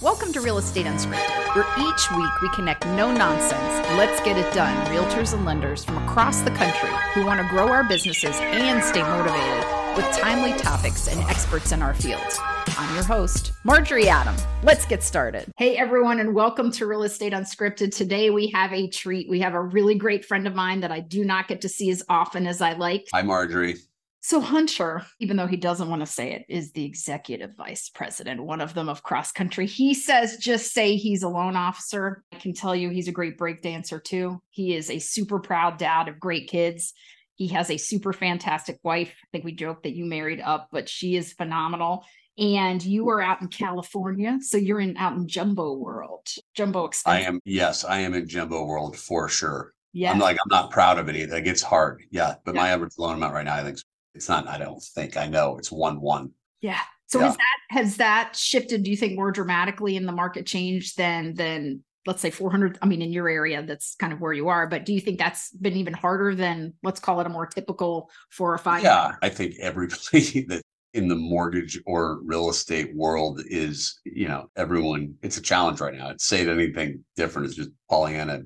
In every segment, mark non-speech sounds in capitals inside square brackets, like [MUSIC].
Welcome to Real Estate Unscripted, where each week we connect no nonsense, let's get it done realtors and lenders from across the country who want to grow our businesses and stay motivated with timely topics and experts in our fields. I'm your host, Marjorie Adam. Let's get started. Hey, everyone, and welcome to Real Estate Unscripted. Today we have a treat. We have a really great friend of mine that I do not get to see as often as I like. Hi, Marjorie. So Hunter, even though he doesn't want to say it, is the executive vice president, one of them of CrossCountry. He says just say he's a loan officer. I can tell you he's a great break dancer too. He is a super proud dad of great kids. He has a super fantastic wife. I think we joked that you married up, but she is phenomenal. And you are out in California, so you're in out in Jumbo World, Jumbo Expensive. I am yes, I am in Jumbo World for sure. Yeah, I'm like I'm not proud of it either. It gets hard. Yeah, but yeah. my average loan amount right now, I think it's not, I don't think, I know it's one, one. Yeah. So yeah. has that, has that shifted, do you think more dramatically in the market change than, than let's say 400 i mean in your area that's kind of where you are but do you think that's been even harder than let's call it a more typical four or five yeah i think everybody [LAUGHS] that in the mortgage or real estate world is you know everyone it's a challenge right now it's say anything different is just pollyanna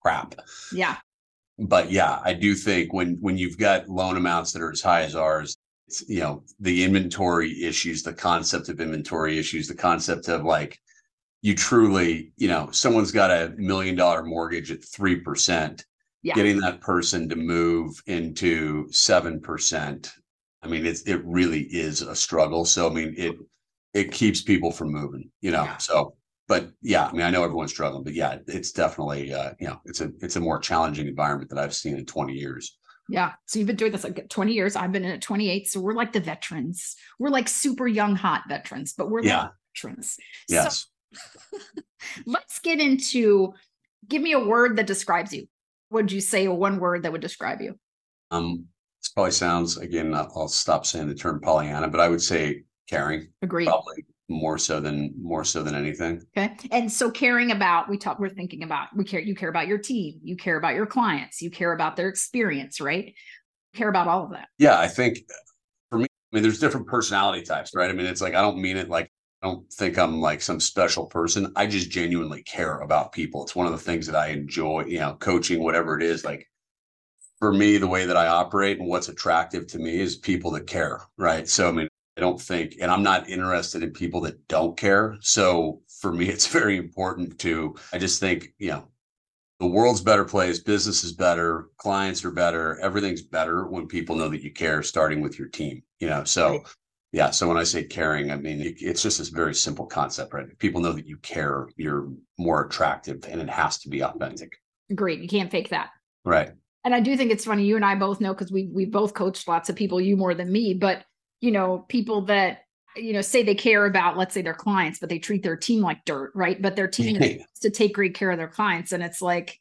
crap yeah but yeah, I do think when when you've got loan amounts that are as high as ours, it's, you know, the inventory issues, the concept of inventory issues, the concept of like you truly, you know, someone's got a million dollar mortgage at three percent. Yeah. Getting that person to move into seven percent. I mean, it's it really is a struggle. So I mean, it it keeps people from moving, you know. Yeah. So but yeah, I mean, I know everyone's struggling, but yeah, it's definitely uh, you know, it's a it's a more challenging environment that I've seen in 20 years. Yeah. So you've been doing this like 20 years. I've been in at 28. So we're like the veterans. We're like super young, hot veterans, but we're yeah. veterans. Yes. So [LAUGHS] let's get into give me a word that describes you. Would you say one word that would describe you? Um, this probably sounds again, I'll stop saying the term Pollyanna, but I would say caring. Agree. Probably more so than more so than anything. Okay. And so caring about we talk we're thinking about we care you care about your team, you care about your clients, you care about their experience, right? You care about all of that. Yeah, I think for me I mean there's different personality types, right? I mean it's like I don't mean it like I don't think I'm like some special person. I just genuinely care about people. It's one of the things that I enjoy, you know, coaching whatever it is like for me the way that I operate and what's attractive to me is people that care, right? So I mean I don't think, and I'm not interested in people that don't care. So for me, [LAUGHS] it's very important to, I just think, you know, the world's better place, business is better, clients are better, everything's better when people know that you care, starting with your team, you know. So, right. yeah. So when I say caring, I mean, it, it's just this very simple concept, right? If people know that you care, you're more attractive and it has to be authentic. Great. You can't fake that. Right. And I do think it's funny. You and I both know because we we both coached lots of people, you more than me, but you know, people that you know say they care about let's say their clients but they treat their team like dirt right? But their team is to take great care of their clients and it's like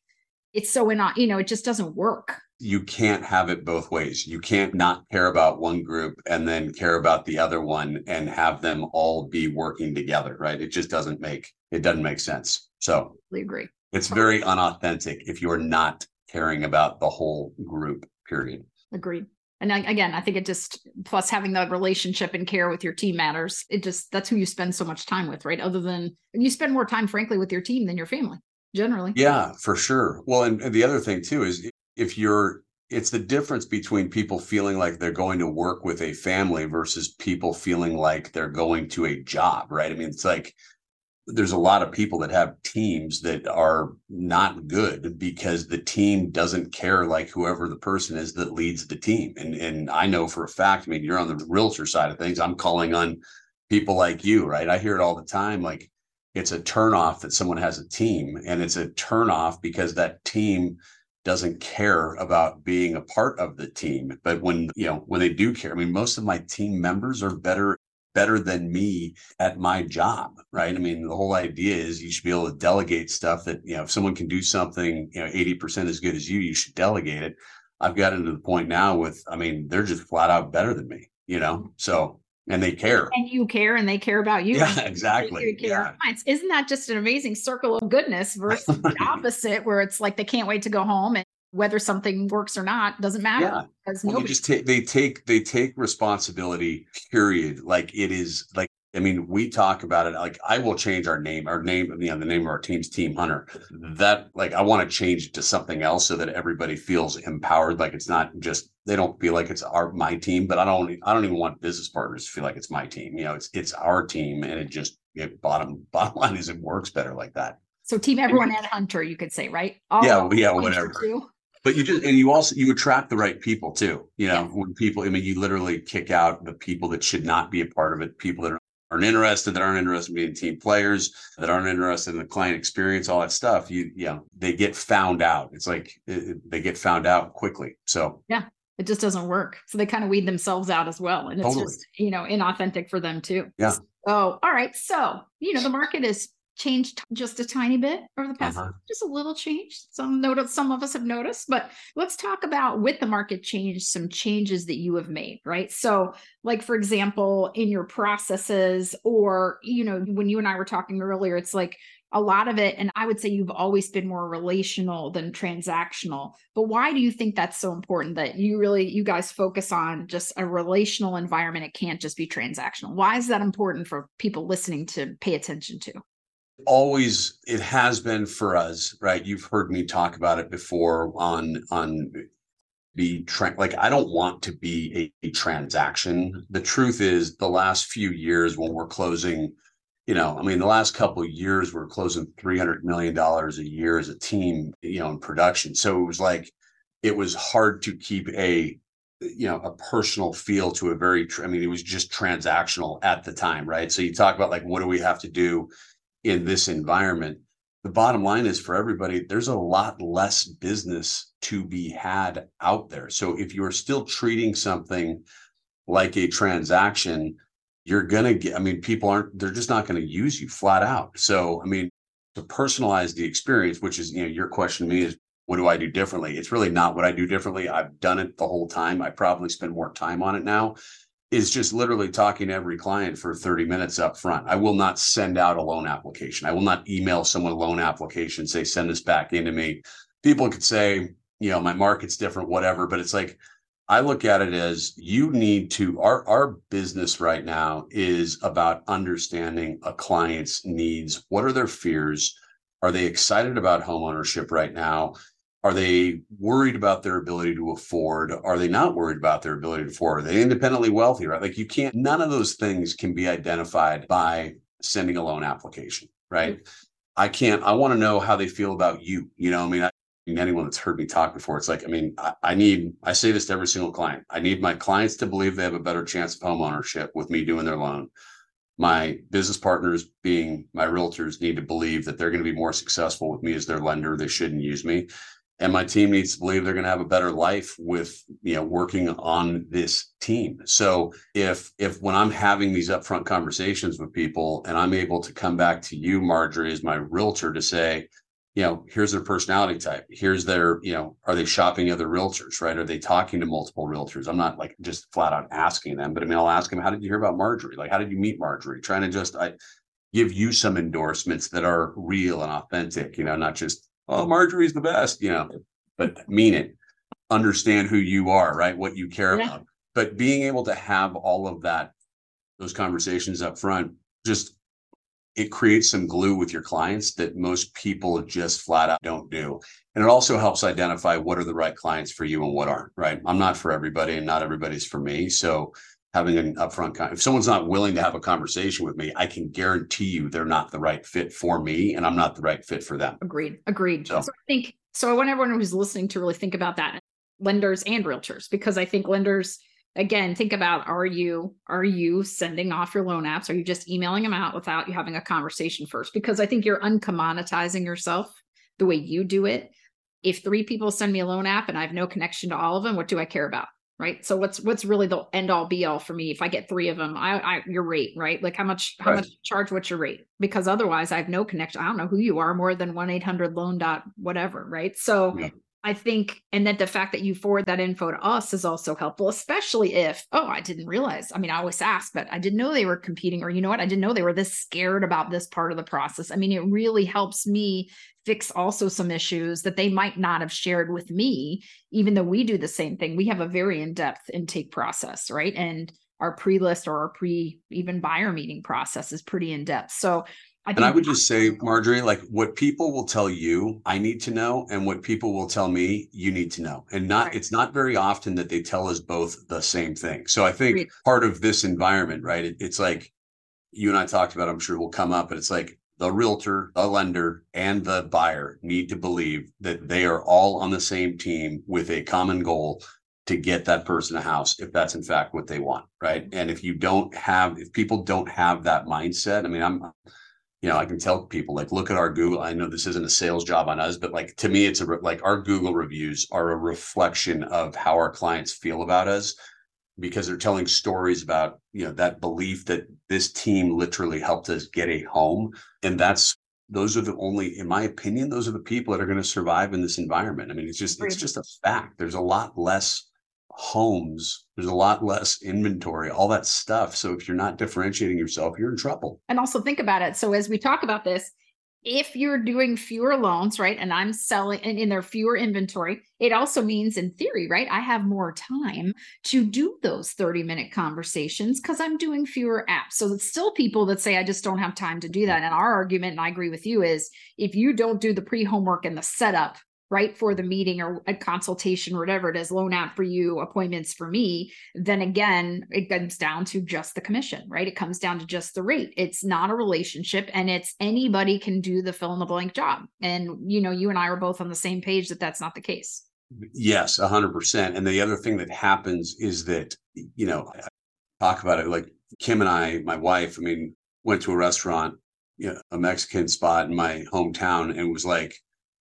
it's so in you know it just doesn't work. You can't have it both ways. You can't not care about one group and then care about the other one and have them all be working together right? It just doesn't make it doesn't make sense. So I agree. it's very unauthentic if you're not caring about the whole group period. Agreed and again i think it just plus having that relationship and care with your team matters. It just that's who you spend so much time with right? Other than you spend more time frankly with your team than your family generally. Yeah for sure. Well and, and the other thing too is if you're it's the difference between people feeling like they're going to work with a family versus people feeling like they're going to a job right? I mean it's like there's a lot of people that have teams that are not good because the team doesn't care like whoever the person is that leads the team. And and I know for a fact, I mean, you're on the realtor side of things. I'm calling on people like you, right? I hear it all the time. Like it's a turnoff that someone has a team, and it's a turnoff because that team doesn't care about being a part of the team. But when you know when they do care, I mean, most of my team members are better better than me at my job, right? I mean, the whole idea is you should be able to delegate stuff that, you know, if someone can do something, you know, 80% as good as you, you should delegate it. I've gotten to the point now with, I mean, they're just flat out better than me, you know? Mm-hmm. So, and they care. And you care and they care about you. Yeah, exactly. Yeah. Isn't that just an amazing circle of goodness versus the [LAUGHS] opposite where it's like they can't wait to go home and whether something works or not doesn't matter yeah. because well, nobody- just take they take they take responsibility period like it is like I mean, we talk about it like I will change our name, our name, you know, the name of our team's Team Hunter. Mm-hmm. That like I want to change it to something else so that everybody feels empowered. Like it's not just they don't feel like it's our my team, but I don't I don't even want business partners to feel like it's my team. You know, it's it's our team, and it just it bottom [LAUGHS] bottom line is it works better like that. So team everyone and Hunter, you could say, right? All yeah, yeah, whatever. But you just and you also you attract the right people too. You know, when people, I mean, you literally kick out the people that should not be a part of it, people that are aren't interested, that aren't interested in being team players, that aren't interested in the client experience, all that stuff, you, you know, they get found out. It's like it, they get found out quickly. So, yeah, it just doesn't work. So they kind of weed themselves out as well. And it's totally. just, you know, inauthentic for them too. Yeah. Oh, all right. So, you know, the market is changed just a tiny bit over the past uh-huh. just a little change. Some notice some of us have noticed but let's talk about with the market change some changes that you have made right? So like for example in your processes or you know when you and i were talking earlier it's like a lot of it and i would say you've always been more relational than transactional. But why do you think that's so important that you really you guys focus on just a relational environment? It can't just be transactional. Why is that important for people listening to pay attention to always it has been for us right? You've heard me talk about it before on on the tra- like i don't want to be a, a, transaction. The truth is the last few years when we're closing you know i mean the last couple of years we're closing 300 million dollars a year as a team you know in production. So it was like it was hard to keep a you know a personal feel to a very i mean it was just transactional at the time right? So you talk about like what do we have to do in this environment the bottom line is for everybody there's a lot less business to be had out there. So if you're still treating something like a transaction you're going to get i mean people aren't they're just not going to use you flat out. So i mean to personalize the experience which is you know your question to me is what do i do differently? It's really not what i do differently. I've done it the whole time. I probably spend more time on it now is just literally talking to every client for 30 minutes up front. I will not send out a loan application. I will not email someone a loan application, say, send this back into me. People could say, you know, my market's different, whatever, but it's like, I look at it as you need to, our, our business right now is about understanding a client's needs. What are their fears? Are they excited about homeownership right now? Are they worried about their ability to afford? Are they not worried about their ability to afford? Are they independently wealthy? Right? Like you can't, none of those things can be identified by sending a loan application, right? Mm-hmm. I can't, I want to know how they feel about you. You know, I mean, I, anyone that's heard me talk before, it's like, I mean, I, I, need, I say this to every single client. I need my clients to believe they have a better chance of home ownership with me doing their loan. My business partners, being my realtors, need to believe that they're going to be more successful with me as their lender. They shouldn't use me and my team needs to believe they're going to have a better life with you know working on this team. So if if when i'm having these upfront conversations with people and i'm able to come back to you marjorie as my realtor to say you know here's their personality type. Here's their you know are they shopping other realtors right? Are they talking to multiple realtors? I'm not like just flat out asking them but i mean i'll ask them how did you hear about marjorie? Like how did you meet marjorie? Trying to just i give you some endorsements that are real and authentic you know not just Oh, oh, Marjorie's the best, you know, but [LAUGHS] mean it. Understand who you are, right? What you care yeah. about. But being able to have all of that, those conversations up front, just it creates some glue with your clients that most people just flat out don't do. And it also helps identify what are the right clients for you and what aren't, right? I'm not for everybody and not everybody's for me. So having an upfront con- if someone's not willing to have a conversation with me i can guarantee you they're not the right fit for me and i'm not the right fit for them. Agreed agreed. So, so i think so i want everyone who's listening to really think about that lenders and realtors because i think lenders again think about are you are you sending off your loan apps? Are you just emailing them out without you having a conversation first? Because i think you're uncommoditizing yourself the way you do it. If three people send me a loan app and i have no connection to all of them what do i care about right? So what's what's really the end all be all for me if i get three of them? I i your rate right? Like how much how right. much charge what's your rate? Because otherwise i have no connection i don't know who you are more than 1-800 loan dot whatever right? So yeah. I think, and that the fact that you forward that info to us is also helpful, especially if, oh, I didn't realize. I mean, I always ask, but I didn't know they were competing, or you know what? I didn't know they were this scared about this part of the process. I mean, it really helps me fix also some issues that they might not have shared with me, even though we do the same thing. We have a very in depth intake process, right? And our pre-list or our pre even buyer meeting process is pretty in depth. So I and I would just say, Marjorie, like what people will tell you, I need to know, and what people will tell me, you need to know. And not, right. it's not very often that they tell us both the same thing. So I think Agreed. part of this environment, right? It, it's like you and I talked about, I'm sure will come up, but it's like the realtor, the lender, and the buyer need to believe that they are all on the same team with a common goal to get that person a house if that's in fact what they want right mm-hmm. and if you don't have if people don't have that mindset i mean i'm you know, I can tell people like, look at our Google. I know this isn't a sales job on us, but like to me, it's a like our Google reviews are a reflection of how our clients feel about us because they're telling stories about you know that belief that this team literally helped us get a home, and that's those are the only, in my opinion, those are the people that are going to survive in this environment. I mean, it's just it's just a fact. There's a lot less homes there's a lot less inventory all that stuff. So if you're not differentiating yourself you're in trouble. And also think about it. So as we talk about this if you're doing fewer loans right and i'm selling and in their fewer inventory it also means in theory right i have more time to do those 30 minute conversations because i'm doing fewer apps. So it's still people that say i just don't have time to do that. And our argument and i agree with you is if you don't do the pre homework and the setup right for the meeting or a consultation or whatever it is loan out for you appointments for me then again it comes down to just the commission right? It comes down to just the rate. It's not a relationship and it's anybody can do the fill in the blank job. And you know you and i are both on the same page that that's not the case. Yes 100% and the other thing that happens is that you know talk about it like kim and i my wife i mean went to a restaurant you know, a mexican spot in my hometown and was like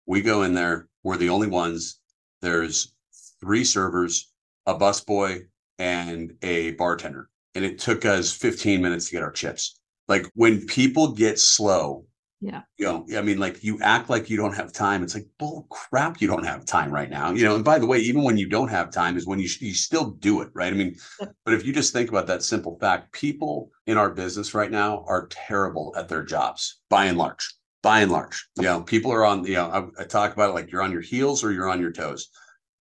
we go in there we're the only ones. There's three servers, a busboy, and a bartender. And it took us 15 minutes to get our chips. Like when people get slow, yeah. You know, I mean, like you act like you don't have time. It's like bull crap. You don't have time right now. You know, and by the way, even when you don't have time is when you you still do it, right? I mean, but if you just think about that simple fact, people in our business right now are terrible at their jobs by and large by and large. You know, people are on, you know, I, I, talk about it like you're on your heels or you're on your toes.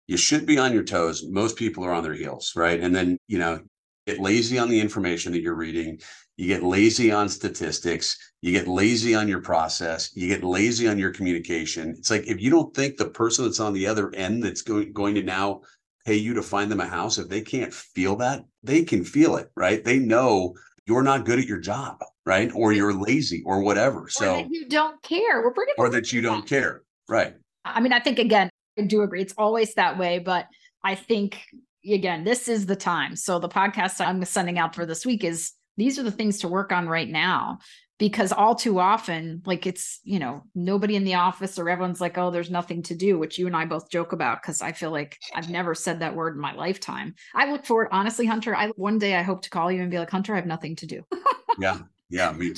You should be on your toes. Most people are on their heels, right? And then, you know, get lazy on the information that you're reading. You get lazy on statistics. You get lazy on your process. You get lazy on your communication. It's like if you don't think the person that's on the other end that's going, going to now pay you to find them a house, if they can't feel that, they can feel it, right? They know you're not good at your job right? Or you're lazy or whatever. So or you don't care. We're bringing or that you don't care. Right. I mean, I think again, I do agree. It's always that way, but I think again, this is the time. So the podcast I'm sending out for this week is these are the things to work on right now because all too often like it's you know nobody in the office or everyone's like oh there's nothing to do which you and i both joke about because i feel like i've never said that word in my lifetime i look forward honestly hunter i one day i hope to call you and be like hunter i have nothing to do [LAUGHS] yeah yeah, I mean,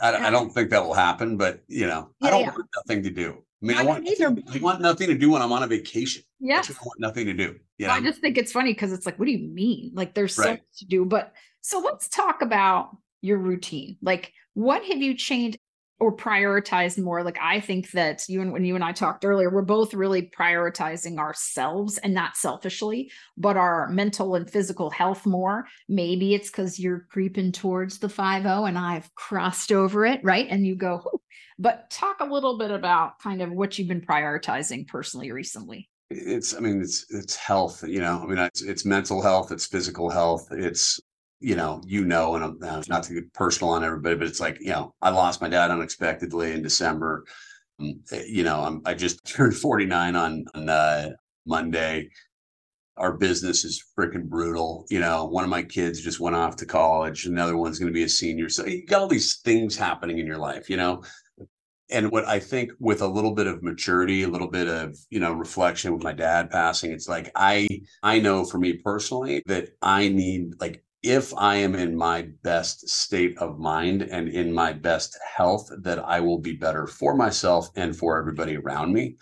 I, I don't think that will happen, but you know, yeah, I don't yeah. want nothing to do. I mean, I, I want, I want nothing to do when I'm on a vacation. Yeah. I want nothing to do. Yeah. I just think it's funny because it's like, what do you mean? Like there's right. so much to do. But so let's talk about your routine. Like, what have you changed? or prioritized more? Like i think that you and when you and i talked earlier we're both really prioritizing ourselves and not selfishly but our mental and physical health more. Maybe it's because you're creeping towards the 5 and i've crossed over it right? And you go but talk a little bit about kind of what you've been prioritizing personally recently. It's i mean it's it's health you know i mean it's, it's mental health it's physical health it's you know, you know, and I'm uh, not to get personal on everybody, but it's like, you know, I lost my dad unexpectedly in December. Um, eh, you know, I'm, I just [LAUGHS] turned 49 on, on uh, Monday. Our business is freaking brutal. You know, one of my kids just went off to college. Another one's going to be a senior. So you got all these things happening in your life, you know, and what I think with a little bit of maturity, a little bit of, you know, reflection with my dad passing, it's like I I know for me personally that I need like if I am in my best state of mind and in my best health, that I will be better for myself and for everybody around me.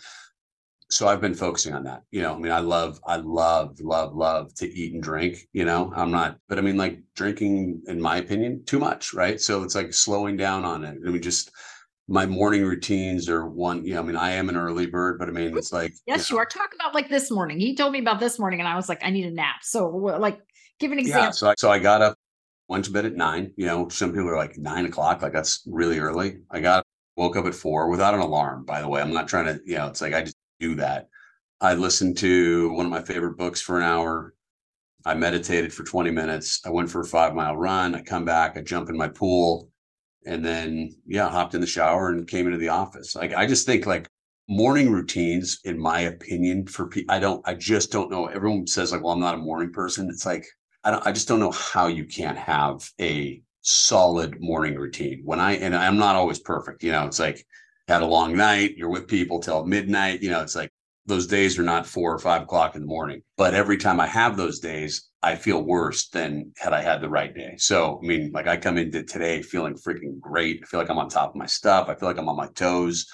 So I've been focusing on that. You know, I mean, I love, I love, love, love to eat and drink. You know, I'm not, but I mean, like drinking, in my opinion, too much, right? So it's like slowing down on it. I mean, just my morning routines are one, you know, I mean, I am an early bird, but I mean, it's like, yes, you, know, you are. Talk about like this morning. He told me about this morning and I was like, I need a nap. So, like, Give an example. Yeah, so I, so I got up went to bed at nine. You know, some people are like nine o'clock, like that's really early. I got woke up at four without an alarm, by the way. I'm not trying to, you know, it's like I just do that. I listened to one of my favorite books for an hour. I meditated for 20 minutes. I went for a five mile run. I come back, I jump in my pool, and then yeah, hopped in the shower and came into the office. Like I just think like morning routines, in my opinion, for people, I don't, I just don't know. Everyone says like, well, I'm not a morning person. It's like I don't, I just don't know how you can't have a solid morning routine. When I and I'm not always perfect, you know, it's like had a long night, you're with people till midnight, you know, it's like those days are not four or five o'clock in the morning. But every time I have those days, I feel worse than had I had the right day. So, I mean, like I come into today feeling freaking great. I feel like I'm on top of my stuff. I feel like I'm on my toes,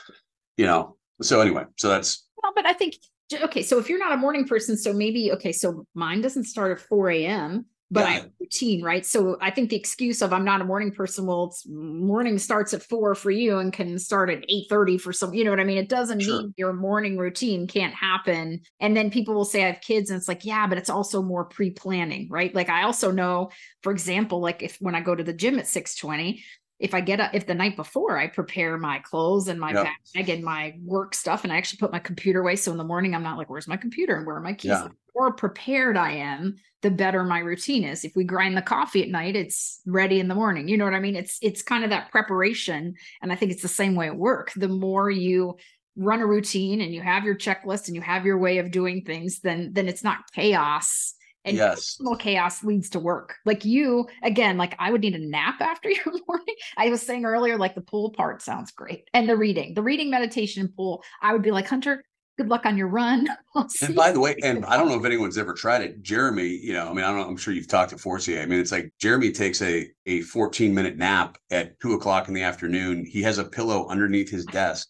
you know. So, anyway, so that's. Well, but I think, okay, so if you're not a morning person, so maybe, okay, so mine doesn't start at 4 a.m but yeah. I have routine, right? So I think the excuse of I'm not a morning person, well, it's morning starts at four for you and can start at 8 30 for some, you know what I mean? It doesn't sure. mean your morning routine can't happen. And then people will say I have kids, and it's like, yeah, but it's also more pre-planning, right? Like I also know, for example, like if when I go to the gym at 620, if I get up, if the night before I prepare my clothes and my yep. bag and my work stuff, and I actually put my computer away. So in the morning, I'm not like, where's my computer and where are my keys? Yeah. The more prepared I am, the better my routine is. If we grind the coffee at night, it's ready in the morning. You know what I mean? It's it's kind of that preparation. And I think it's the same way at work. The more you run a routine and you have your checklist and you have your way of doing things, then then it's not chaos and yes. chaos leads to work. Like you, again, like I would need a nap [LAUGHS] after your morning. I was saying earlier, like the pool part sounds great. And the reading, the reading meditation pool, I would be like, Hunter, good luck on your run. [LAUGHS] and by the way, and I don't know if anyone's ever tried it. Jeremy, you know, I mean, I don't know, I'm sure you've talked to Forcier. I mean, it's like Jeremy takes a a 14 minute nap at two o'clock in the afternoon. He has a pillow underneath his desk.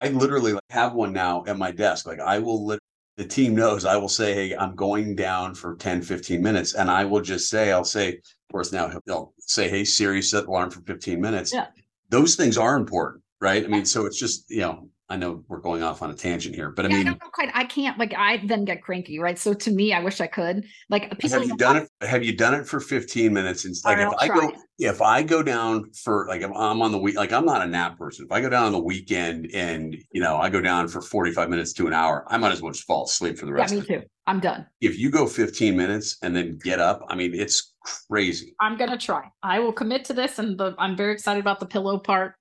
I literally have one now at my desk. Like I will the team knows I will say, Hey, I'm going down for 10, 15 minutes. And I will just say, I'll say, of course, now he'll say, Hey, Siri, set the alarm for 15 minutes. Yeah. Those things are important, right? I mean, so it's just, you know, I know we're going off on a tangent here, but I yeah, mean, I don't know quite. I can't like I then get cranky, right? So to me, I wish I could. Like, have you done it? Have you done it for 15 minutes? And like, if I go, if I go down for like, if I'm on the week, like I'm not a nap person. If I go down on the weekend and you know I go down for 45 minutes to an hour, I might as well just fall asleep for the rest. Yeah, me too. I'm done. If you go 15 minutes and then get up, I mean, it's crazy. I'm gonna try. I will commit to this, and the, I'm very excited about the pillow part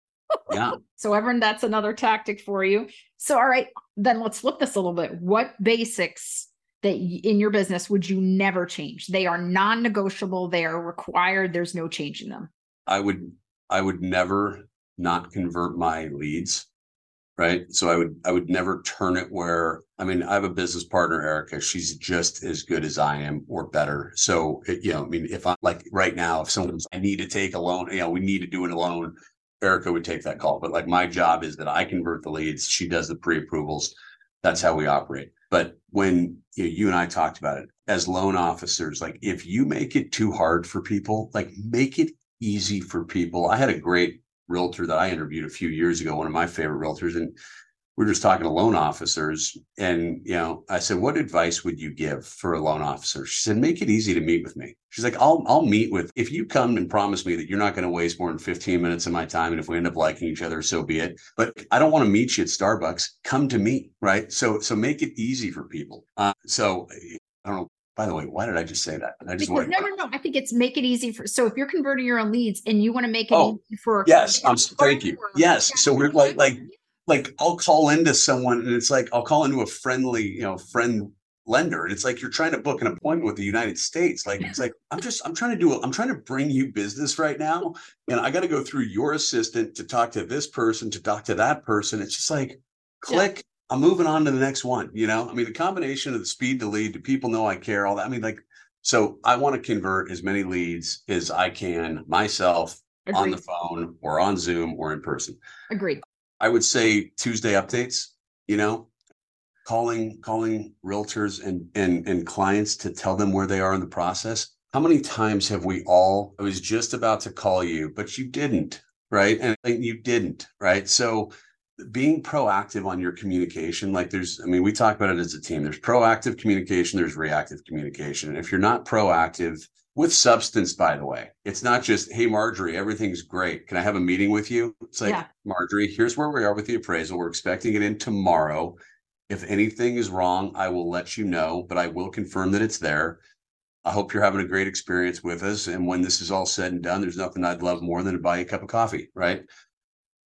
yeah. [LAUGHS] so everyone, that's another tactic for you. So, all right, then let's flip this a little bit. What basics that in your business would you never change? They are non-negotiable. They are required. There's no changing them. I would, I would never not convert my leads. Right. So I would, I would never turn it where, I mean, I have a business partner, Erica. She's just as good as I am or better. So, it, you know, I mean, if I'm like right now, if someone's, I need to take a loan, you know, we need to do it loan Erica would take that call. But like my job is that I convert the leads, she does the pre-approvals. That's how we operate. But when you, know, you and I talked about it as loan officers, like if you make it too hard for people, like make it easy for people. I had a great realtor that I interviewed a few years ago, one of my favorite realtors, and we are just talking to loan officers and you know i said what advice would you give for a loan officer she said make it easy to meet with me she's like i'll i'll meet with if you come and promise me that you're not going to waste more than 15 minutes of my time and if we end up liking each other so be it but i don't want to meet you at starbucks come to me right so so make it easy for people uh, so i don't know by the way, why did I just say that? I just want no, no, no. I think it's make it easy for. So if you're converting your own leads and you want to make it oh, easy for, yes, I'm, [LAUGHS] thank you. Yes, so we're like like like I'll call into someone and it's like I'll call into a friendly, you know, friend lender. And it's like you're trying to book an appointment with the United States. Like it's like I'm just I'm trying to do I'm trying to bring you business right now. And I got to go through your assistant to talk to this person, to talk to that person. It's just like click. Yeah. I'm moving on to the next one. You know, I mean, the combination of the speed to lead, do people know I care? All that. I mean, like, so I want to convert as many leads as I can myself Agreed. on the phone or on Zoom or in person. Agreed. I would say Tuesday updates, you know, calling calling realtors and and and clients to tell them where they are in the process. How many times have we all I was just about to call you, but you didn't, right? And you didn't, right? So being proactive on your communication, like there's, I mean, we talk about it as a team. There's proactive communication, there's reactive communication. If you're not proactive, with substance, by the way. It's not just, hey, Marjorie, everything's great. Can I have a meeting with you? It's like, yeah. Marjorie, here's where we are with the appraisal. We're expecting it in tomorrow. If anything is wrong, I will let you know, but I will confirm that it's there. I hope you're having a great experience with us. And when this is all said and done, there's nothing I'd love more than to buy you a cup of coffee, right?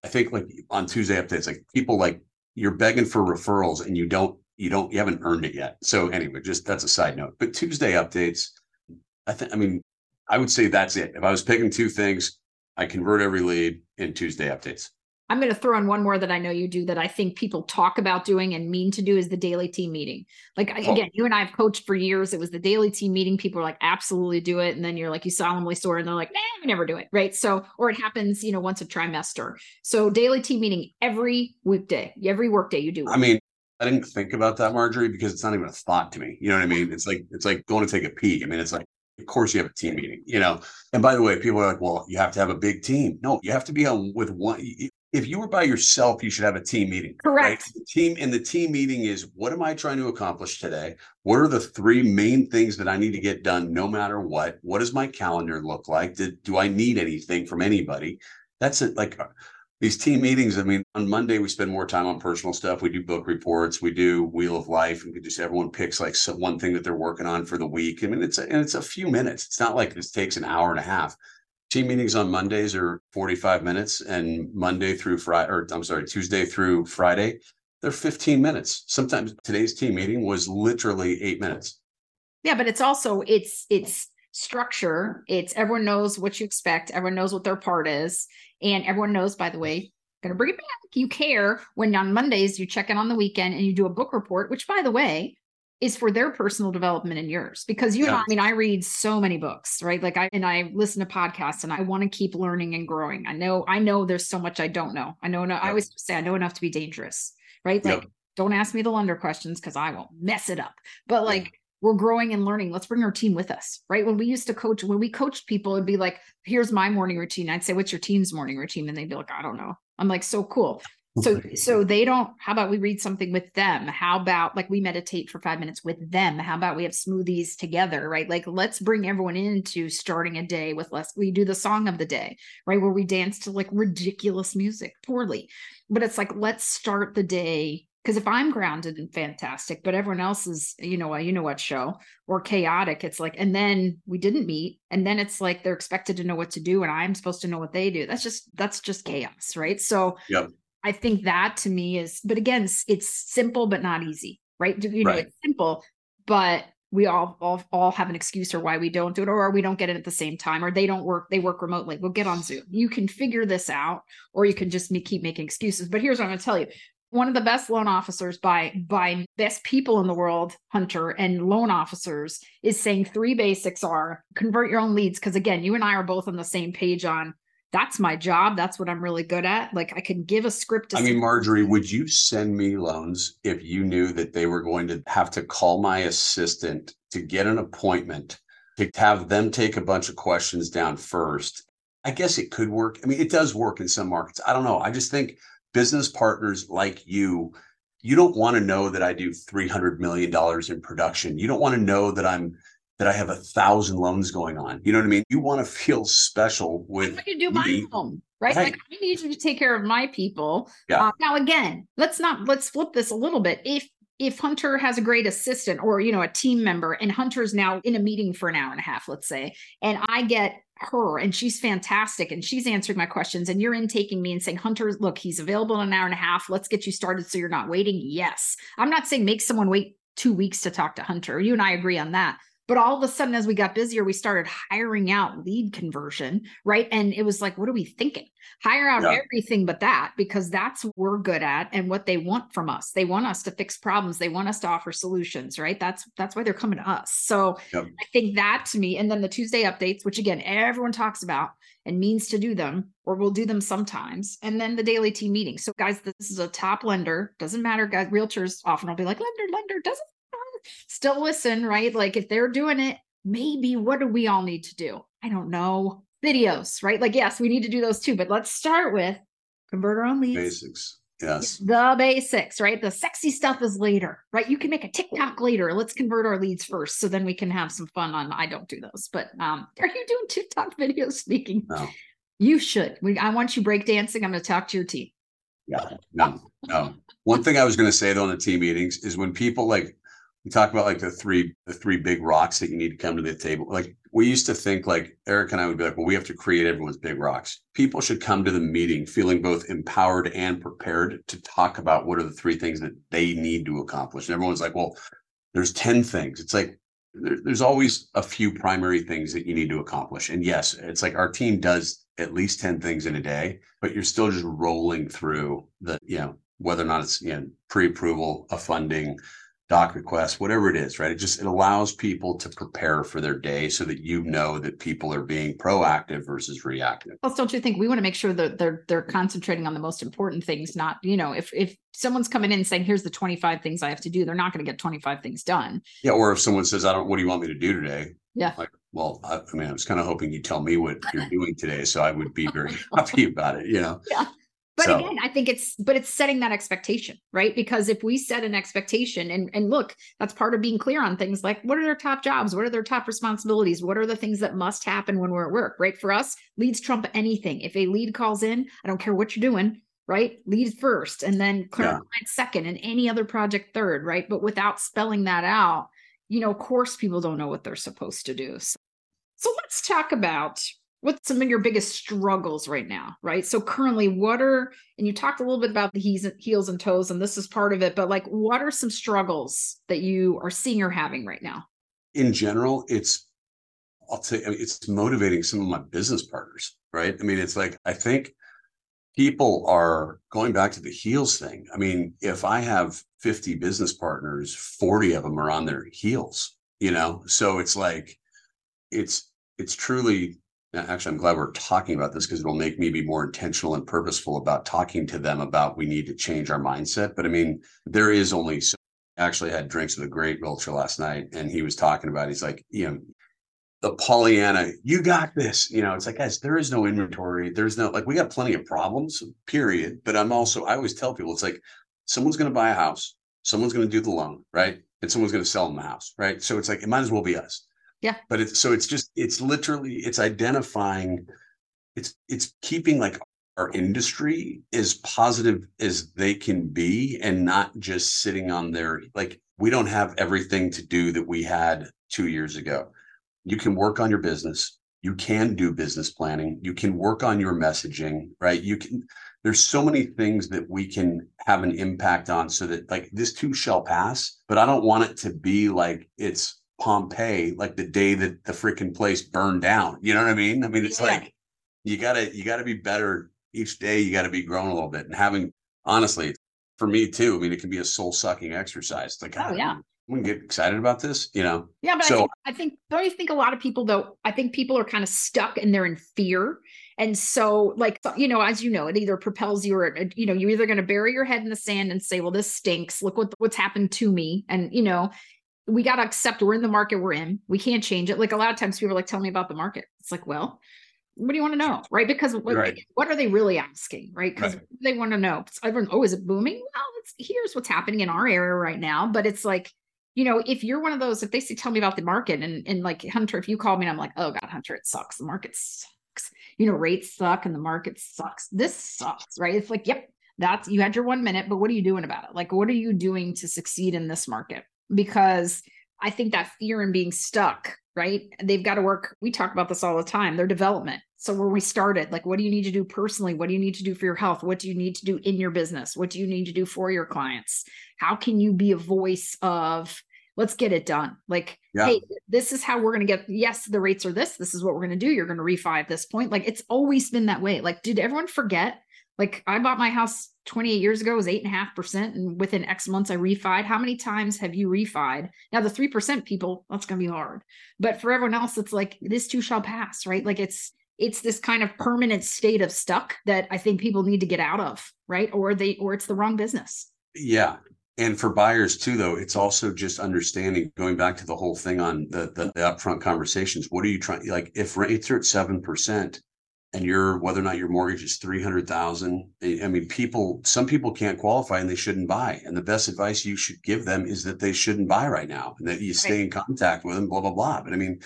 I think like on Tuesday updates, like people like you're begging for referrals and you don't, you don't, you haven't earned it yet. So anyway, just that's a side note. But Tuesday updates, I think, I mean, I would say that's it. If I was picking two things, I convert every lead in Tuesday updates. I'm going to throw in one more that I know you do that I think people talk about doing and mean to do is the daily team meeting. Like oh. again, you and I have coached for years. It was the daily team meeting. People are like, absolutely do it. And then you're like, you solemnly swear, and they're like, nah, we never do it. Right. So, or it happens, you know, once a trimester. So daily team meeting every weekday, every workday you do. I mean, I didn't think about that, Marjorie, because it's not even a thought to me. You know what I mean? It's like it's like going to take a pee. I mean, it's like of course you have a team meeting, you know. And by the way, people are like, well, you have to have a big team. No, you have to be on with one if you were by yourself, you should have a team meeting. Correct. Right? The team and the team meeting is what am I trying to accomplish today? What are the three main things that I need to get done no matter what? What does my calendar look like? Do, do I need anything from anybody? That's it. Like uh, these team meetings. I mean, on Monday we spend more time on personal stuff. We do book reports. We do Wheel of Life, and we just everyone picks like some, one thing that they're working on for the week. I mean, it's a, and it's a few minutes. It's not like this takes an hour and a half team meetings on Mondays are 45 minutes and Monday through Friday, or I'm sorry, Tuesday through Friday, they're 15 minutes. Sometimes today's team meeting was literally eight minutes. Yeah, but it's also it's it's structure. It's everyone knows what you expect. Everyone knows what their part is. And everyone knows, by the way, gonna bring it back. You care when on Mondays you check in on the weekend and you do a book report, which by the way, is for their personal development and yours because you yeah. know, I mean, I read so many books, right? Like I and I listen to podcasts and I want to keep learning and growing. I know, I know there's so much I don't know. I know, yeah. I always say I know enough to be dangerous, right? Like, yeah. don't ask me the lender questions because I will mess it up. But like we're growing and learning. Let's bring our team with us, right? When we used to coach, when we coached people, it'd be like, here's my morning routine. I'd say, what's your team's morning routine? And they'd be like, I don't know. I'm like, so cool so so they don't how about we read something with them how about like we meditate for five minutes with them how about we have smoothies together right like let's bring everyone into starting a day with less we do the song of the day right where we dance to like ridiculous music poorly but it's like let's start the day because if i'm grounded and fantastic but everyone else is you know you know what show or chaotic it's like and then we didn't meet and then it's like they're expected to know what to do and i'm supposed to know what they do that's just that's just chaos right so yep I think that to me is, but again, it's simple but not easy, right? You know, right. it's simple, but we all, all all have an excuse or why we don't do it, or we don't get it at the same time, or they don't work, they work remotely. We'll get on Zoom. You can figure this out, or you can just keep making excuses. But here's what I'm going to tell you: one of the best loan officers by by best people in the world, Hunter, and loan officers is saying three basics are convert your own leads. Because again, you and I are both on the same page on that's my job. That's what I'm really good at. Like I can give a script. I mean, Marjorie, would you send me loans if you knew that they were going to have to call my assistant to get an appointment to have them take a bunch of questions down first? I guess it could work. I mean, it does work in some markets. I don't know. I just think business partners like you, you don't want to know that I do $300 million in production. You don't want to know that I'm that I have a thousand loans going on. You know what I mean? You want to [LAUGHS] feel special with you do my home, right? right? Like I need you to take care of my people. Yeah. Uh, now again, let's not let's flip this a little bit. If if Hunter has a great assistant or you know a team member and Hunter's now in a meeting for an hour and a half, let's say, and I get her and she's fantastic and she's answering my questions and you're in taking me and saying hunter look he's available in an hour and a half. Let's get you started so you're not waiting. Yes. I'm not saying make someone wait two weeks to talk to hunter. You and i agree on that but all of a sudden, as we got busier, we started hiring out lead conversion, right? And it was like, what are we thinking? Hire out yeah. everything but that because that's what we're good at and what they want from us. They want us to fix problems. They want us to offer solutions, right? That's that's why they're coming to us. So yep. I think that to me, and then the Tuesday updates, which again everyone talks about and means to do them, or we'll do them sometimes, and then the daily team meeting. So guys, this is a top lender. Doesn't matter, guys. Realtors often will be like, lender, lender doesn't still listen, right? Like if they're doing it, maybe what do we all need to do? I don't know. Videos, right? Like, yes, we need to do those too, but let's start with converter on own leads. Basics. Yes. The basics, right? The sexy stuff is later, right? You can make a TikTok later. Let's convert our leads first. So then we can have some fun on. I don't do those, but um, [LAUGHS] are you doing TikTok videos? Speaking, no. you should. We, I want you break dancing. I'm going to talk to your team. Yeah, no, no. One thing I was going to say though in the team meetings is when people like we talk about like the three the three big rocks that you need to come to the table. Like we used to think like Eric and I would be like, well, we have to create everyone's big rocks. People should come to the meeting feeling both empowered and prepared to talk about what are the three things that they need to accomplish. And everyone's like, well, there's 10 things. It's like there, there's always a few primary things that you need to accomplish. And yes, it's like our team does at least 10 things in a day, but you're still just rolling through the, you know, whether or not it's you know pre-approval, a funding, doc requests, whatever it is, right? It just it allows people to prepare for their day so that you know that people are being proactive versus reactive. Plus, don't you think we want to make sure that they're they're concentrating on the most important things, not, you know, if if someone's coming in saying, here's the 25 things I have to do, they're not going to get 25 things done. Yeah. Or if someone says, I don't what do you want me to do today? Yeah. Like, well, I, I mean, I was kind of hoping you'd tell me what you're doing today. So I would be very [LAUGHS] happy about it, you know. Yeah. But So- again, I think it's but it's setting that expectation, right? Because if we set an expectation and and look, that's part of being clear on things like what are their top jobs, what are their top responsibilities, what are the things that must happen when we're at work, right? For us, leads trump anything. If a lead calls in, I don't care what you're doing, right? Lead first and then current Yeah. client second and any other project third, right? But without spelling that out, you know, of course people don't know what they're supposed to do. So, so let's talk about what's some of your biggest struggles right now, right? So currently, what are and you talked a little bit about the heels, heels and toes, and this is part of it, but like, what are some struggles that you are seeing or having right now? in general, it's I'll say I mean, it's motivating some of my business partners, right? I mean, it's like I think people are going back to the heels thing. I mean, if I have 50 business partners, 40 of them are on their heels, you know? So it's like it's it's truly actually I'm glad we're talking about this because it'll make me be more intentional and purposeful about talking to them about we need to change our mindset. But I mean, there is only so actually had drinks with a great realtor last night and he was talking about he's like you know the pollyanna you got this. You know it's like guys there is no inventory. There's no like we got plenty of problems period. But i'm also i always tell people it's like someone's going to buy a house someone's going to do the loan right? And someone's going to sell them the house right? So it's like it might as well be us Yeah. but it's so it's just it's literally it's identifying it's it's keeping like our industry as positive as they can be and not just sitting on their like we don't have everything to do that we had two years ago. You can work on your business. You can do business planning. You can work on your messaging right? You can there's so many things that we can have an impact on so that like this too shall pass but i don't want it to be like it's pompeii like the day that the freaking place burned down you know what i mean i mean it's Yeah. like you gotta you gotta be better each day you gotta be growing a little bit and having honestly for me too i mean it can be a soul sucking exercise It's like Oh, yeah. we can get excited about this you know Yeah, but I, think, I think don't you think a lot of people though? I think people are kind of stuck and they're in fear, and so like you know, as you know, it either propels you or you know, you're either going to bury your head in the sand and say, "Well, this stinks. Look what what's happened to me," and you know. We got to accept we're in the market we're in. We can't change it. Like a lot of times people are like, tell me about the market. It's like, well, what do you want to know? Right. Because what, Right. what are they really asking? Right. Because Right. they want to know. Everyone, oh, is it booming? Well, it's, here's what's happening in our area right now. But it's like, you know, if you're one of those, if they say, tell me about the market and, and like Hunter, if you call me and I'm like, oh God, Hunter, it sucks. The market sucks. You know, rates suck and the market sucks. This sucks, right? It's like, yep, that's you had your one minute, but what are you doing about it? Like, what are you doing to succeed in this market? Because I think that fear and being stuck, right? They've got to work. We talk about this all the time, their development. So where we started, like, what do you need to do personally? What do you need to do for your health? What do you need to do in your business? What do you need to do for your clients? How can you be a voice of let's get it done? Like, Yeah. hey, this is how we're going to get, yes, the rates are this. This is what we're going to do. You're going to refi at this point. Like, it's always been that way. Like, did everyone forget? Like, I bought my house 28 years ago, it was eight and a half percent. And within X months, I refied. How many times have you refied? Now, the 3% people, that's going to be hard. But for everyone else, it's like, this too shall pass, right? Like, it's, it's this kind of permanent state of stuck that I think people need to get out of, right? Or they, or it's the wrong business. Yeah. And for buyers too, though, it's also just understanding going back to the whole thing on the, the, the upfront conversations. What are you trying like if rates are at seven percent and you're whether or not your mortgage is 300,000 I mean people some people can't qualify and they shouldn't buy. And the best advice you should give them is that they shouldn't buy right now and that you stay in contact with them blah blah blah. But I mean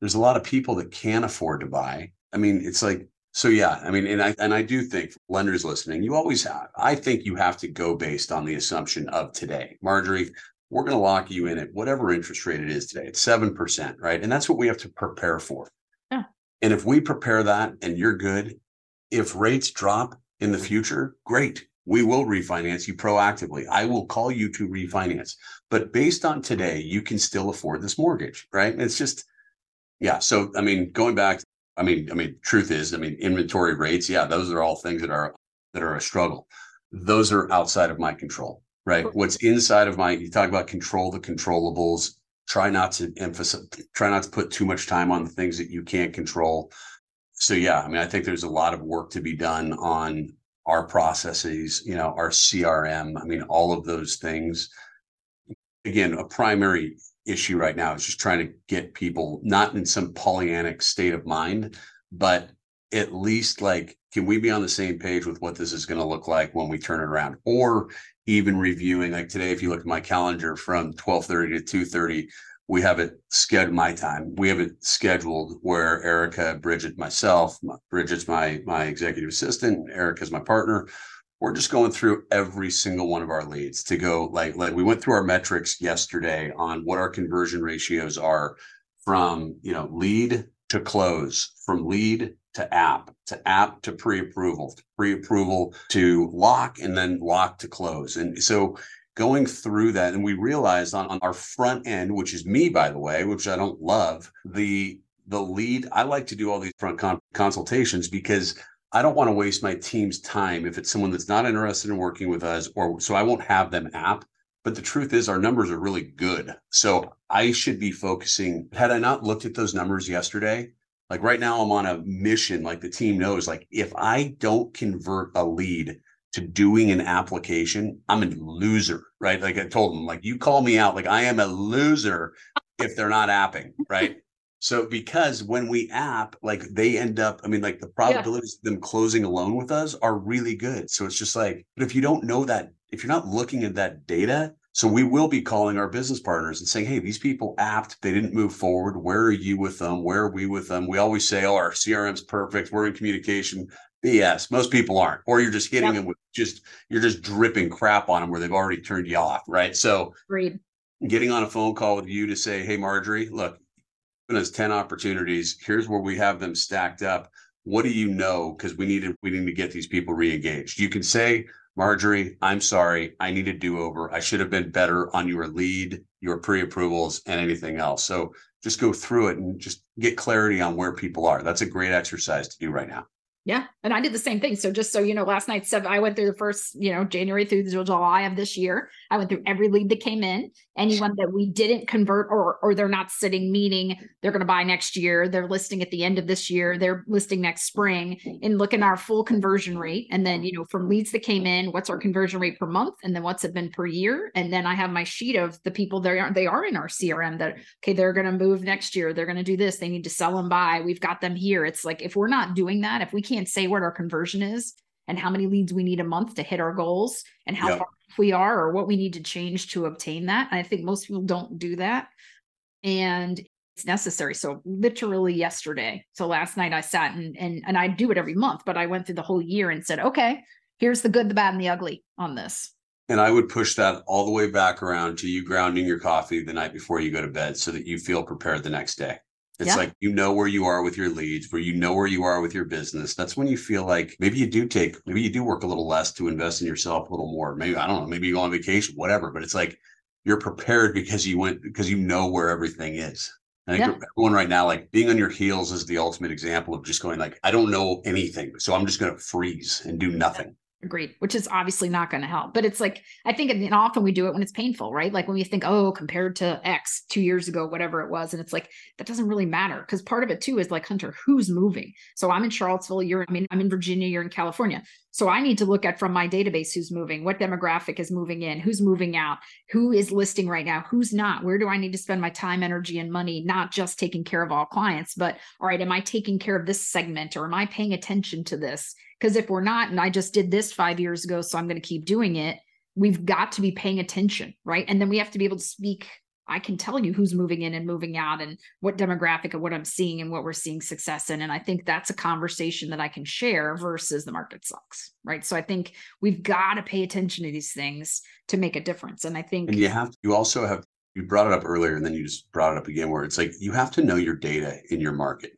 there's a lot of people that can't afford to buy. I mean it's like so yeah I mean and I and I do think lenders listening you always have I think you have to go based on the assumption of today. Marjorie we're going to lock you in at whatever interest rate it is today. It's 7% right? And that's what we have to prepare for and if we prepare that and you're good, if rates drop in the future, great. We will refinance you proactively. I will call you to refinance. But based on today, you can still afford this mortgage, right? It's just, yeah. So, I mean, going back, I mean, I mean, truth is, I mean, inventory rates, yeah, those are all things that are that are a struggle. Those are outside of my control, right? What's inside of my, you talk about control the controllables, try not to emphasize try not to put too much time on the things that you can't control. So yeah i mean i think there's a lot of work to be done on our processes you know our crm i mean all of those things. Again a primary issue right now is just trying to get people not in some pollyannic state of mind but at least like can we be on the same page with what this is going to look like when we turn it around? Or even reviewing like today if you look at my calendar from 12:30 to 2:30 we have it scheduled my time we have it scheduled where Erica Bridget myself Bridget's my my executive assistant Erica's my partner. We're just going through every single one of our leads to go like like we went through our metrics yesterday on what our conversion ratios are from you know lead to close from lead to app, to app to pre-approval, pre-approval to lock, and then lock to close. And so going through that, and we realized on, on our front end, which is me, by the way, which I don't love, the the lead. I like to do all these front con- consultations because I don't want to waste my team's time if it's someone that's not interested in working with us, or so I won't have them app. But the truth is, our numbers are really good. So I should be focusing. Had I not looked at those numbers yesterday, like right now, I'm on a mission, like the team knows, like if I don't convert a lead to doing an application, I'm a loser, right? Like I told them, like you call me out, like I am a loser if they're not apping, right? So because when we app, like they end up, I mean, like the probabilities yeah. of them closing a loan with us are really good. So it's just like, but if you don't know that, if you're not looking at that data, so we will be calling our business partners and saying, hey, these people apt, they didn't move forward. Where are you with them? Where are we with them? We always say, oh, our CRM's perfect. We're in communication. BS. Most people aren't. Or you're just hitting yep. them with just, you're just dripping crap on them where they've already turned you off. Right. So Agreed. getting on a phone call with you to say, hey, Marjorie, look, given us 10 opportunities. Here's where we have them stacked up. What do you know? Because we need to, we need to get these people re-engaged. You can say, Marjorie, I'm sorry. I need a do over. I should have been better on your lead, your pre approvals, and anything else. So just go through it and just get clarity on where people are. That's a great exercise to do right now. Yeah. And I did the same thing. So just so you know, last night, seven, I went through the first, you know, January through July of this year. I went through every lead that came in. Anyone that we didn't convert or or they're not sitting, meaning they're going to buy next year, they're listing at the end of this year, they're listing next spring, and look at our full conversion rate. And then, you know, from leads that came in, what's our conversion rate per month? And then what's it been per year? And then I have my sheet of the people they are they are in our CRM that okay, they're going to move next year, they're going to do this, they need to sell and buy. We've got them here. It's like if we're not doing that, if we can't say what our conversion is and how many leads we need a month to hit our goals and how yep. far we are or what we need to change to obtain that. And I think most people don't do that. And it's necessary. So literally yesterday. So last night I sat and and and I do it every month, but I went through the whole year and said, okay, here's the good, the bad, and the ugly on this. And I would push that all the way back around to you grounding your coffee the night before you go to bed so that you feel prepared the next day. It's yeah. like you know where you are with your leads, where you know where you are with your business. That's when you feel like maybe you do take, maybe you do work a little less to invest in yourself a little more. Maybe, I don't know, maybe you go on vacation, whatever, but it's like you're prepared because you went, because you know where everything is. I think yeah. everyone right now, like being on your heels is the ultimate example of just going like, I don't know anything. So I'm just going to freeze and do nothing. Agreed, which is obviously not going to help. But it's like, I think and often we do it when it's painful, right? Like when we think, oh, compared to X two years ago, whatever it was. And it's like, that doesn't really matter. Cause part of it too is like, Hunter, who's moving? So I'm in Charlottesville, you're, I mean, I'm in Virginia, you're in California. So I need to look at from my database who's moving, what demographic is moving in, who's moving out, who is listing right now, who's not, where do I need to spend my time, energy, and money, not just taking care of all clients, but all right, am I taking care of this segment or am I paying attention to this? Because if we're not, and I just did this five years ago, so I'm going to keep doing it, we've got to be paying attention, right? And then we have to be able to speak I can tell you who's moving in and moving out and what demographic of what I'm seeing and what we're seeing success in. And I think that's a conversation that I can share versus the market sucks. Right. So I think we've got to pay attention to these things to make a difference. And I think and you have you also have you brought it up earlier and then you just brought it up again where it's like you have to know your data in your market.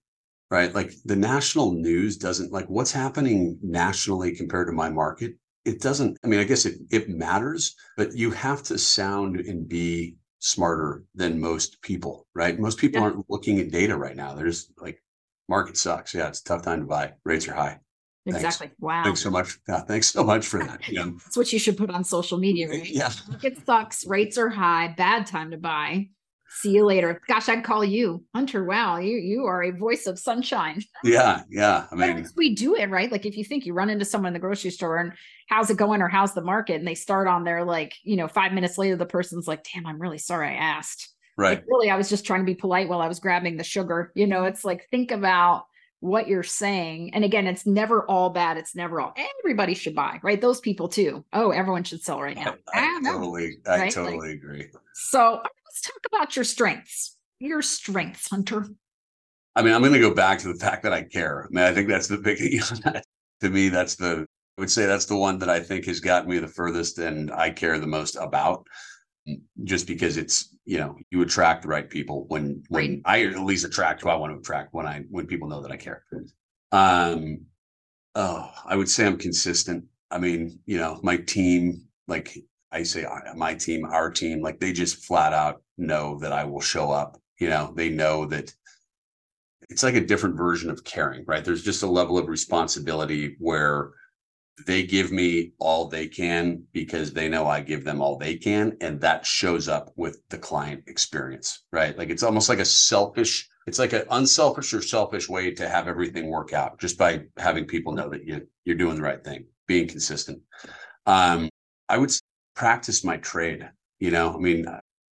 Right. Like the national news doesn't like what's happening nationally compared to my market. It doesn't, I mean, I guess it it matters, but you have to sound and be smarter than most people, right? Most people yeah. aren't looking at data right now. They're just like, market sucks. Yeah, it's a tough time to buy. Rates are high. Exactly. Wow. Thanks so much. Yeah, thanks so much for that. Yeah. [LAUGHS] That's what you should put on social media, right? Yeah. Market sucks. Rates are high. Bad time to buy. See you later. Gosh, I'd call you Hunter. Wow, you you are a voice of sunshine. [LAUGHS] Yeah, yeah. I mean, we do it right. Like if you think you run into someone in the grocery store and how's it going or how's the market, and they start on there like you know five minutes later, the person's like, "Damn, I'm really sorry I asked." Right. Like, really, I was just trying to be polite while I was grabbing the sugar. You know, it's like think about what you're saying. And again, it's never all bad. It's never all everybody should buy, right? Those people too. Oh, everyone should sell right now. I, ah, I, I totally, I right? totally like, agree. So let's talk about your strengths. Your strengths, Hunter. I mean, I'm going to go back to the fact that I care. I mean, I think that's the big [LAUGHS] to me. That's the I would say that's the one that I think has gotten me the furthest, and I care the most about. Just because it's you know you attract the right people when when right. I at least attract who I want to attract when I when people know that I care. Um, oh, I would say I'm consistent. I mean, you know, my team, like I say, my team, our team, like they just flat out know that I will show up. You know, they know that it's like a different version of caring, right? There's just a level of responsibility where they give me all they can because they know I give them all they can. And that shows up with the client experience, right? Like it's almost like a selfish, it's like an unselfish or selfish way to have everything work out just by having people know that you, you're doing the right thing, being consistent. Um, I would practice my trade, you know, I mean,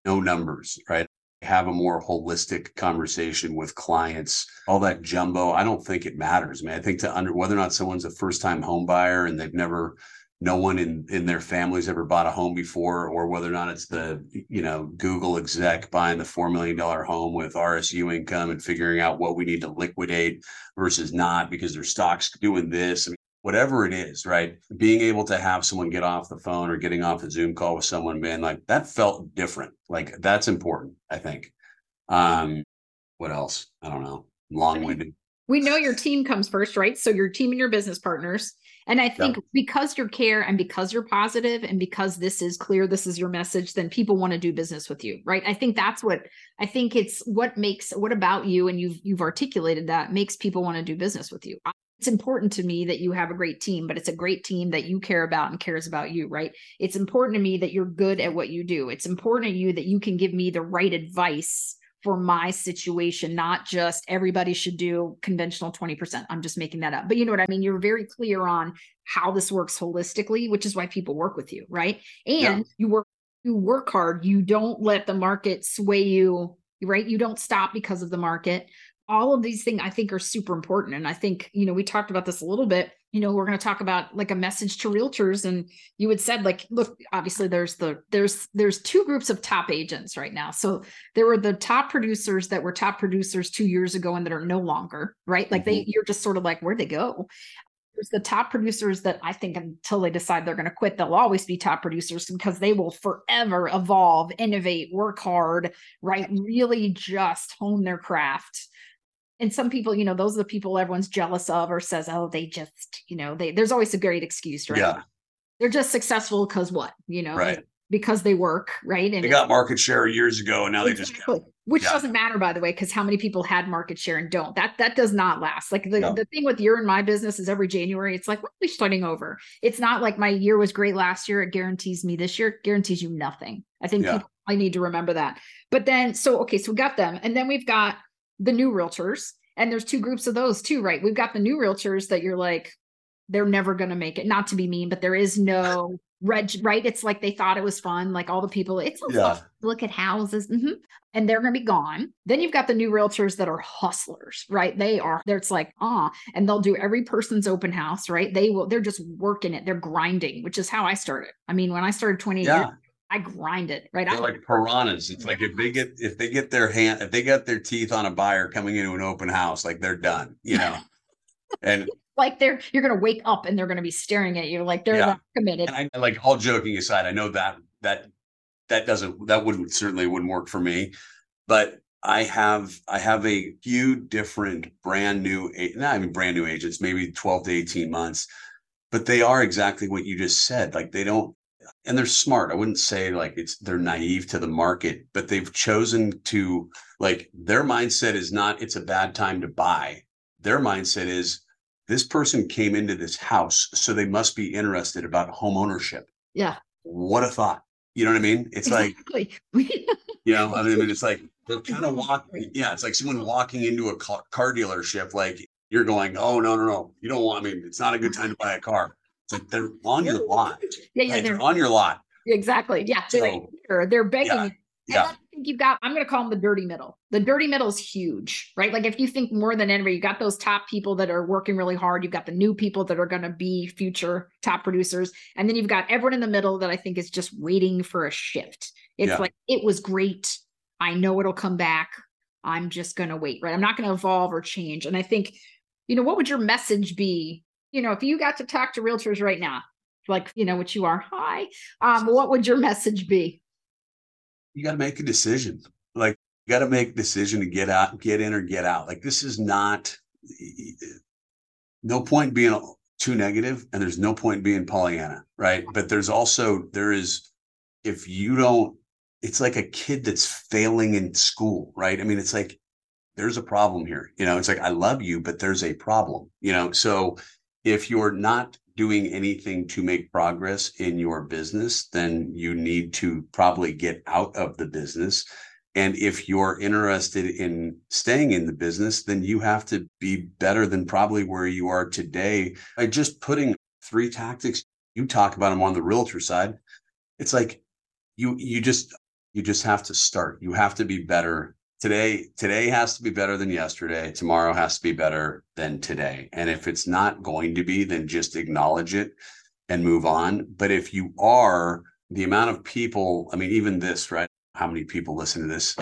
no numbers, right? have a more holistic conversation with clients all that jumbo i don't think it matters I mean, i think to under whether or not someone's a first time home buyer and they've never no one in in their family's ever bought a home before or whether or not it's the you know google exec buying the $4 million home with rsu income and figuring out what we need to liquidate versus not because their stock's doing this I mean, whatever it is, right? Being able to have someone get off the phone or getting off a Zoom call with someone, man, like that felt different. Like that's important, I think. Um, what else? I don't know. Long winded. We know your team comes first, right? So your team and your business partners. And I think yep. because you're care and because you're positive and because this is clear, this is your message, then people want to do business with you, right? I think that's what I think it's what makes what about you and you've you've articulated that makes people want to do business with you it's important to me that you have a great team, but it's a great team that you care about and cares about you, right? It's important to me that you're good at what you do. It's important to you that you can give me the right advice for my situation, not just everybody should do conventional 20%. I'm just making that up. But you know what I mean? You're very clear on how this works holistically, which is why people work with you, right? And yeah. you work you work hard. You don't let the market sway you, right? You don't stop because of the market all of these things I think are super important. And I think, you know, we talked about this a little bit. You know, we're going to talk about like a message to realtors. And you had said, like, look, obviously there's the there's there's two groups of top agents right now. So there were the top producers that were top producers two years ago and that are no longer, right? Like mm-hmm. they you're just sort of like, where'd they go? There's the top producers that I think until they decide they're going to quit, they'll always be top producers because they will forever evolve, innovate, work hard, right? Really just hone their craft and some people, you know, those are the people everyone's jealous of or says, oh, they just, you know, they there's always a great excuse, right? Yeah. They're just successful because what, you know, right. because they work, right? And they got market share years ago and now exactly. they just which yeah. doesn't matter by the way because how many people had market share and don't that that does not last like the, no. the thing with your and my business is every january it's like what are we starting over it's not like my year was great last year it guarantees me this year it guarantees you nothing i think yeah. people i need to remember that but then so okay so we got them and then we've got the new realtors and there's two groups of those too right we've got the new realtors that you're like they're never going to make it not to be mean but there is no [LAUGHS] reg right it's like they thought it was fun like all the people it's yeah. look at houses mm-hmm. and they're going to be gone then you've got the new realtors that are hustlers right they are there it's like ah and they'll do every person's open house right they will they're just working it they're grinding which is how i started i mean when i started 20 yeah. years I grind it, right? They're I, like piranhas. It's like if they get if they get their hand if they got their teeth on a buyer coming into an open house, like they're done, you know. [LAUGHS] and like they're you're gonna wake up and they're gonna be staring at you like they're yeah. committed. And I like all joking aside, I know that that that doesn't that wouldn't certainly wouldn't work for me, but I have I have a few different brand new not even brand new agents, maybe 12 to 18 months, but they are exactly what you just said. Like they don't and they're smart. I wouldn't say like it's they're naive to the market, but they've chosen to like their mindset is not it's a bad time to buy. Their mindset is this person came into this house, so they must be interested about home ownership. Yeah. What a thought. You know what I mean? It's exactly. [LAUGHS] like, you know, I mean, it's like [LAUGHS] they're kind of walking. Yeah, it's like someone walking into a car, car dealership. Like you're going, oh no, no, no, you don't want. I mean, it's not a good time to buy a car. It's like they're on your lot. Yeah, yeah, right? they're, they're, on your lot. Exactly. Yeah, so, they're, they're begging. Yeah yeah. I think you've got, I'm going to call them the dirty middle. The dirty middle is huge, right? Like if you think more than anybody, you got those top people that are working really hard. You've got the new people that are going to be future top producers. And then you've got everyone in the middle that I think is just waiting for a shift. It's yeah. like, it was great. I know it'll come back. I'm just going to wait, right? I'm not going to evolve or change. And I think, you know, what would your message be? You know, if you got to talk to realtors right now, like, you know, what you are, hi, um, what would your message be? you got to make a decision. Like you got to make a decision to get out, get in or get out. Like this is not no point being too negative and there's no point being Pollyanna, right? But there's also there is if you don't it's like a kid that's failing in school, right? I mean, it's like there's a problem here. You know, it's like I love you, but there's a problem, you know. So if you're not doing anything to make progress in your business, then you need to probably get out of the business. And if you're interested in staying in the business, then you have to be better than probably where you are today by just putting three tactics. You talk about them on the realtor side. It's like you you just you just have to start. You have to be better today today has to be better than yesterday. Tomorrow has to be better than today. And if it's not going to be then just acknowledge it and move on. But if you are the amount of people i mean even this right? How many people listen to this?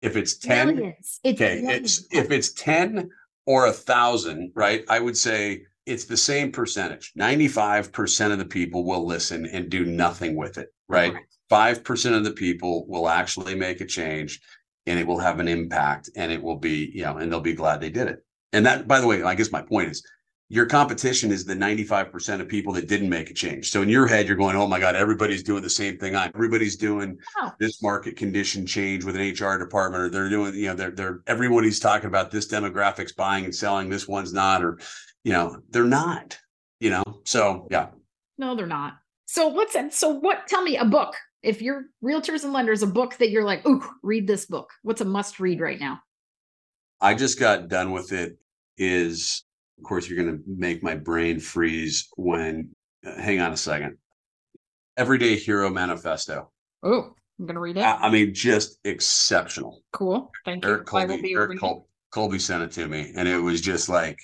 If it's 10 millions. It's okay it's if it's 10 or a thousand right? I would say it's the same percentage. 95% of the people will listen and do nothing with it right? 5% of the people will actually make a change and it will have an impact and it will be, you know, and they'll be glad they did it. And that, by the way, I guess my point is your competition is the 95% of people that didn't make a change. So in your head, you're going, oh my God, everybody's doing the same thing. I'm everybody's doing oh. this market condition change with an HR department, or they're doing, you know, they're they're everybody's talking about this demographics buying and selling, this one's not, or you know, they're not, you know. So yeah. No, they're not. So what's? So what tell me a book if you're realtors and lenders, a book that you're like, ooh, read this book. What's a must read right now? I just got done with it. Is of course you're going to make my brain freeze when. Uh, hang on a second. Everyday Hero Manifesto. Oh, I'm going to read it. I, I, mean, just exceptional. Cool. Thank Eric you. Colby, Eric Col- Colby sent it to me, and it was just like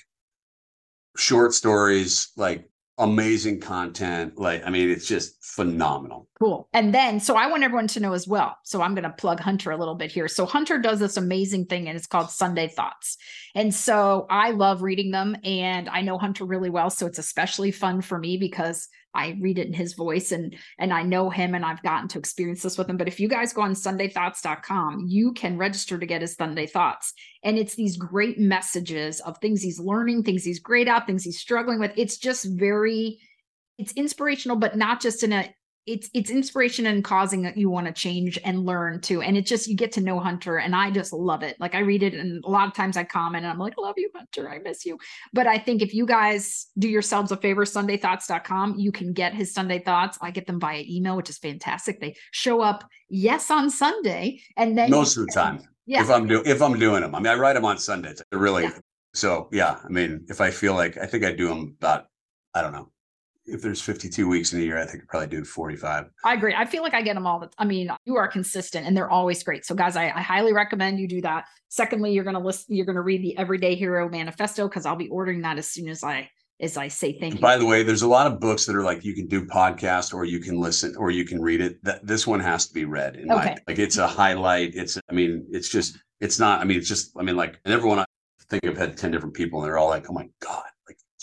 short stories, like amazing content. Like, I mean, it's just phenomenal. Cool. And then, so I want everyone to know as well. So I'm going to plug Hunter a little bit here. So Hunter does this amazing thing and it's called Sunday Thoughts. And so I love reading them and I know Hunter really well. So it's especially fun for me because I read it in his voice and and I know him and I've gotten to experience this with him. But if you guys go on sundaythoughts.com, you can register to get his Sunday thoughts. And it's these great messages of things he's learning, things he's great at, things he's struggling with. It's just very it's inspirational, but not just in a it's it's inspiration and causing that you want to change and learn too and it's just you get to know hunter and i just love it. Like i read it and a lot of times i comment and i'm like love you hunter i miss you. But i think if you guys do yourselves a favor sundaythoughts.com you can get his sunday thoughts. I get them via email which is fantastic. They show up yes on sunday and then most of the time yeah. if i'm doing if i'm doing them i mean i write them on sundays really yeah. so yeah i mean if i feel like i think i do them about i don't know if there's 52 weeks in a year, I think I probably do 45. I agree. I feel like I get them all. The, I mean, you are consistent and they're always great. So guys, I, I highly recommend you do that. Secondly, you're going to listen, you're going to read the Everyday Hero Manifesto because I'll be ordering that as soon as I, as I say thank you. By the way, there's a lot of books that are like you can do podcast or you can listen or you can read it. That this one has to be read. In okay. My, like it's a highlight. It's, I mean, it's just, it's not, I mean, it's just, I mean, like, and everyone I think I've had 10 different people and they're all like, oh my God,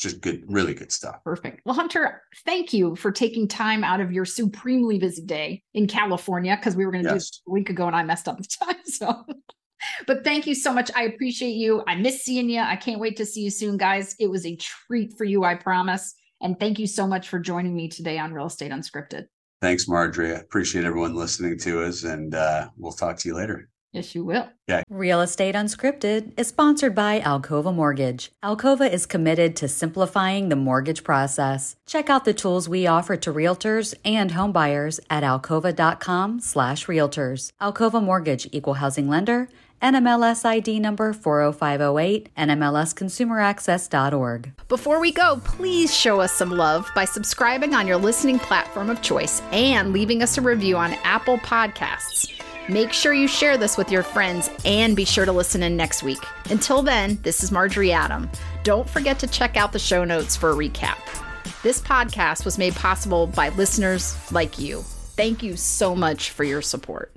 just good, really good stuff. Perfect. Well, Hunter, thank you for taking time out of your supremely busy day in California because we were going to yes. do it a week ago and I messed up the [LAUGHS] time. So, [LAUGHS] but thank you so much. I appreciate you. I miss seeing you. I can't wait to see you soon, guys. It was a treat for you, I promise. And thank you so much for joining me today on Real Estate Unscripted. Thanks, Marjorie. I appreciate everyone listening to us, and uh, we'll talk to you later. Yes, you will. Yeah. Real Estate Unscripted is sponsored by Alcova Mortgage. Alcova is committed to simplifying the mortgage process. Check out the tools we offer to realtors and homebuyers at alcova.com slash realtors. Alcova Mortgage, equal housing lender. NMLS ID number 40508, NMLSconsumeraccess.org. Before we go, please show us some love by subscribing on your listening platform of choice and leaving us a review on Apple Podcasts. Make sure you share this with your friends and be sure to listen in next week. Until then, this is Marjorie Adam. Don't forget to check out the show notes for a recap. This podcast was made possible by listeners like you. Thank you so much for your support.